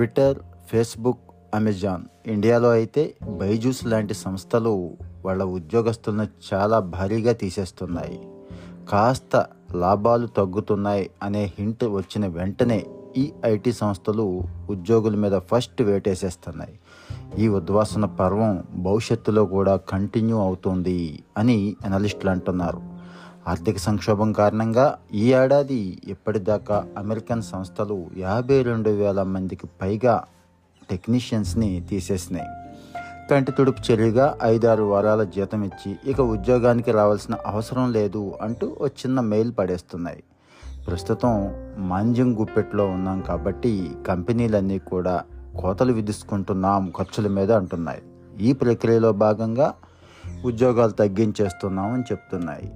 Twitter Facebook Amazon ఇండియాలో అయితే బైజూస్ లాంటి సంస్థలు వాళ్ళ ఉద్యోగస్తులను చాలా భారీగా తీసేస్తున్నాయి. కాస్త లాభాలు తగ్గుతున్నాయి అనే హింట్ వచ్చిన వెంటనే ఈ ఐటీ సంస్థలు ఉద్యోగుల మీద ఫస్ట్ వేటేసేస్తున్నాయి ఈ ఉద్వాసన పర్వం భవిష్యత్తులో కూడా కంటిన్యూ అవుతుంది అని అనలిస్టులు అంటున్నారు. ఆర్థిక సంక్షోభం కారణంగా ఈ ఏడాది ఇప్పటిదాకా అమెరికన్ సంస్థలు యాభై రెండు వేల మందికి పైగా టెక్నీషియన్స్ని తీసేసినాయి. కంటి తుడుపు చర్యగా ఐదారు వారాల జీతం ఇచ్చి ఇక ఉద్యోగానికి రావాల్సిన అవసరం లేదు అంటూ ఓ చిన్న మెయిల్ పడేస్తున్నాయి. ప్రస్తుతం మాంద్యం గుప్పెట్లో ఉన్నాం కాబట్టి కంపెనీలన్నీ కూడా కోతలు విధిస్తుకుంటున్నాం ఖర్చుల మీద అంటున్నాయి. ఈ ప్రక్రియలో భాగంగా ఉద్యోగాలు తగ్గించేస్తున్నామని చెప్తున్నాయి.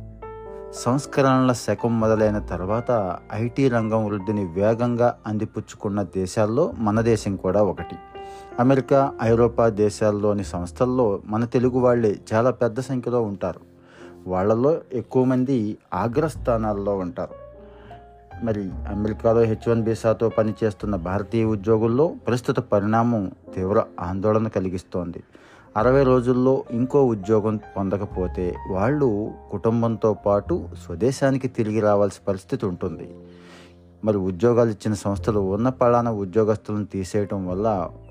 సంస్కరణల శకం మొదలైన తర్వాత ఐటీ రంగం వృద్ధిని వేగంగా అందిపుచ్చుకున్న దేశాల్లో మన దేశం కూడా ఒకటి. అమెరికా ఐరోపా దేశాల్లోని సంస్థల్లో మన తెలుగు వాళ్ళే చాలా పెద్ద సంఖ్యలో ఉంటారు. వాళ్ళలో ఎక్కువ మంది అగ్రస్థానాల్లో ఉంటారు. మరి అమెరికాలో హెచ్ వన్ వీసాతో పనిచేస్తున్న భారతీయ ఉద్యోగుల్లో ప్రస్తుత పరిణామం తీవ్ర ఆందోళన కలిగిస్తోంది. అరవై రోజుల్లో ఇంకో ఉద్యోగం పొందకపోతే వాళ్ళు కుటుంబంతో పాటు స్వదేశానికి తిరిగి రావాల్సిన పరిస్థితి ఉంటుంది. మరి ఉద్యోగాలు ఇచ్చిన సంస్థలు ఉన్న పళాన ఉద్యోగస్తులను తీసేయటం వల్ల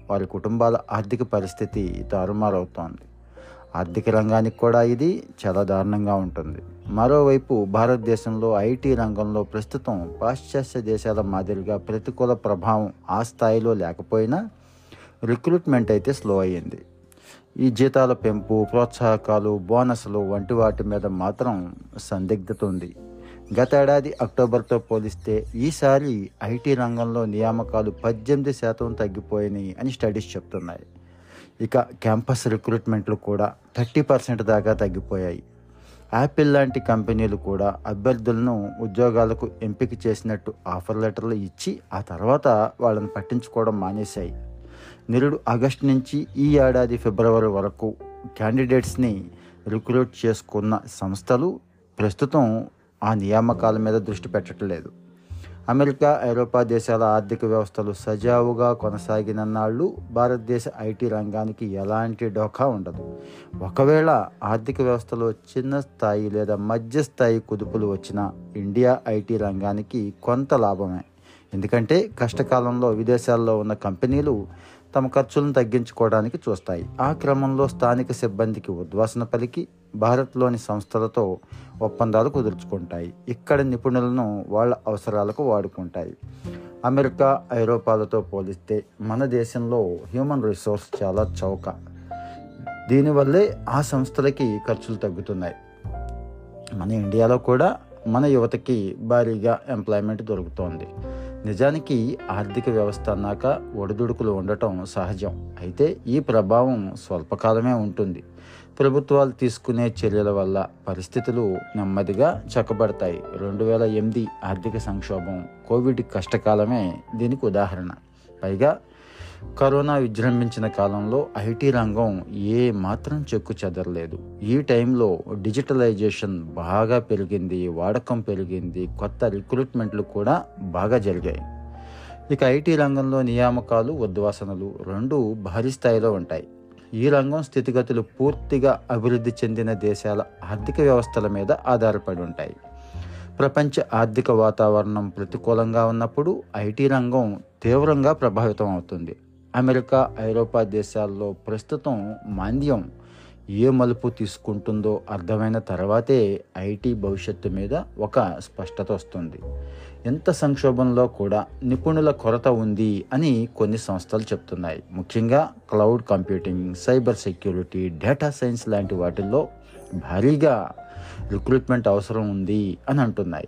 వారి కుటుంబాల ఆర్థిక పరిస్థితి తారుమారవుతోంది. ఆర్థిక రంగానికి కూడా ఇది చాలా దారుణంగా ఉంటుంది. మరోవైపు భారతదేశంలో ఐటీ రంగంలో ప్రస్తుతం పాశ్చాత్య దేశాల మాదిరిగా ప్రతికూల ప్రభావం ఆ స్థాయిలో లేకపోయినా రిక్రూట్మెంట్ అయితే స్లో అయ్యింది. ఈ జీతాల పెంపు ప్రోత్సాహకాలు బోనస్లు వంటి వాటి మీద మాత్రం సందిగ్ధత ఉంది గతేడాది అక్టోబర్తో పోలిస్తే ఈసారి ఐటీ రంగంలో నియామకాలు పద్దెనిమిది శాతం తగ్గిపోయినాయి అని స్టడీస్ చెప్తున్నాయి. ఇక క్యాంపస్ రిక్రూట్మెంట్లు కూడా థర్టీ పర్సెంట్ దాకా తగ్గిపోయాయి. యాపిల్ లాంటి కంపెనీలు కూడా అభ్యర్థులను ఉద్యోగాలకు ఎంపిక చేసినట్టు ఆఫర్ లెటర్లు ఇచ్చి ఆ తర్వాత వాళ్ళని పట్టించుకోవడం మానేశాయి. నిరుడు ఆగస్టు నుంచి ఈ ఏడాది ఫిబ్రవరి వరకు క్యాండిడేట్స్ని రిక్రూట్ చేసుకున్న సంస్థలు ప్రస్తుతం ఆ నియామకాల మీద దృష్టి పెట్టట్లేదు. అమెరికా ఐరోపా దేశాల ఆర్థిక వ్యవస్థలు సజావుగా కొనసాగినన్నాళ్ళు భారతదేశ ఐటీ రంగానికి ఎలాంటి డోకా ఉండదు. ఒకవేళ ఆర్థిక వ్యవస్థలో చిన్న స్థాయి లేదా మధ్య స్థాయి కుదుపులు వచ్చినా ఇండియా ఐటీ రంగానికి కొంత లాభమే. ఎందుకంటే కష్టకాలంలో విదేశాల్లో ఉన్న కంపెనీలు తమ ఖర్చులను తగ్గించుకోవడానికి చూస్తాయి. ఆ క్రమంలో స్థానిక సిబ్బందికి ఉద్వాసన పలికి భారత్లోని సంస్థలతో ఒప్పందాలు కుదుర్చుకుంటాయి. ఇక్కడ నిపుణులను వాళ్ళ అవసరాలకు వాడుకుంటాయి. అమెరికా ఐరోపాలతో పోలిస్తే మన దేశంలో హ్యూమన్ రిసోర్స్ చాలా చౌక. దీనివల్లే ఆ సంస్థలకి ఖర్చులు తగ్గుతున్నాయి. మన ఇండియాలో కూడా మన యువతకి భారీగా ఎంప్లాయ్మెంట్ దొరుకుతోంది. నిజానికి ఆర్థిక వ్యవస్థ అన్నాక ఒడిదుడుకులు ఉండటం సహజం. అయితే ఈ ప్రభావం స్వల్పకాలమే ఉంటుంది. ప్రభుత్వాలు తీసుకునే చర్యల వల్ల పరిస్థితులు నెమ్మదిగా చక్కబడతాయి. రెండు వేల ఎనిమిది ఆర్థిక సంక్షోభం కోవిడ్ కష్టకాలమే దీనికి ఉదాహరణ. పైగా కరోనా విజృంభించిన కాలంలో ఐటీ రంగం ఏ మాత్రం చెక్కు చెదరలేదు. ఈ టైంలో డిజిటలైజేషన్ బాగా పెరిగింది వాడకం పెరిగింది కొత్త రిక్రూట్మెంట్లు కూడా బాగా జరిగాయి. ఇక ఐటీ రంగంలో నియామకాలు ఉద్వాసనలు రెండు భారీ స్థాయిలో ఉంటాయి. ఈ రంగం స్థితిగతులు పూర్తిగా అభివృద్ధి చెందిన దేశాల ఆర్థిక వ్యవస్థల మీద ఆధారపడి ఉంటాయి. ప్రపంచ ఆర్థిక వాతావరణం ప్రతికూలంగా ఉన్నప్పుడు ఐటీ రంగం తీవ్రంగా ప్రభావితం అవుతుంది. అమెరికా ఐరోపా దేశాల్లో ప్రస్తుతం మాంద్యం ఏ మలుపు తీసుకుంటుందో అర్థమైన తర్వాతే ఐటీ భవిష్యత్తు మీద ఒక స్పష్టత వస్తుంది. ఎంత సంక్షోభంలో కూడా నిపుణుల కొరత ఉంది అని కొన్ని సంస్థలు చెప్తున్నాయి. ముఖ్యంగా cloud computing cyber security data science లాంటి వాటిల్లో భారీగా రిక్రూట్మెంట్ అవసరం ఉంది అని అంటున్నాయి.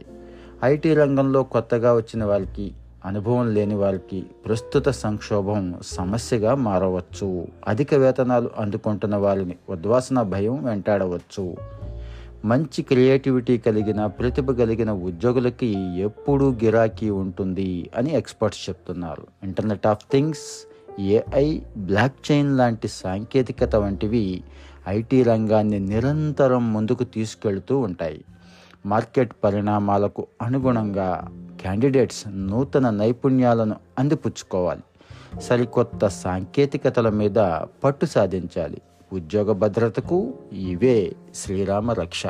ఐటీ రంగంలో కొత్తగా వచ్చిన వారికి అనుభవం లేని వారికి ప్రస్తుత సంక్షోభం సమస్యగా మారవచ్చు. అధిక వేతనాలు అందుకుంటున్న వారిని ఉద్వాసన భయం వెంటాడవచ్చు. మంచి క్రియేటివిటీ కలిగిన ప్రతిభ కలిగిన ఉద్యోగులకి ఎప్పుడూ గిరాకీ ఉంటుంది అని ఎక్స్పర్ట్స్ చెప్తున్నారు. Internet of things AI block chain లాంటి సాంకేతికత వంటివి ఐటీ రంగాన్ని నిరంతరం ముందుకు తీసుకెళ్తూ ఉంటాయి. మార్కెట్ పరిణామాలకు అనుగుణంగా క్యాండిడేట్స్ నూతన నైపుణ్యాలను అందిపుచ్చుకోవాలి. సరికొత్త సాంకేతికతల మీద పట్టు సాధించాలి. ఉద్యోగ భద్రతకు ఇవే శ్రీరామ రక్ష.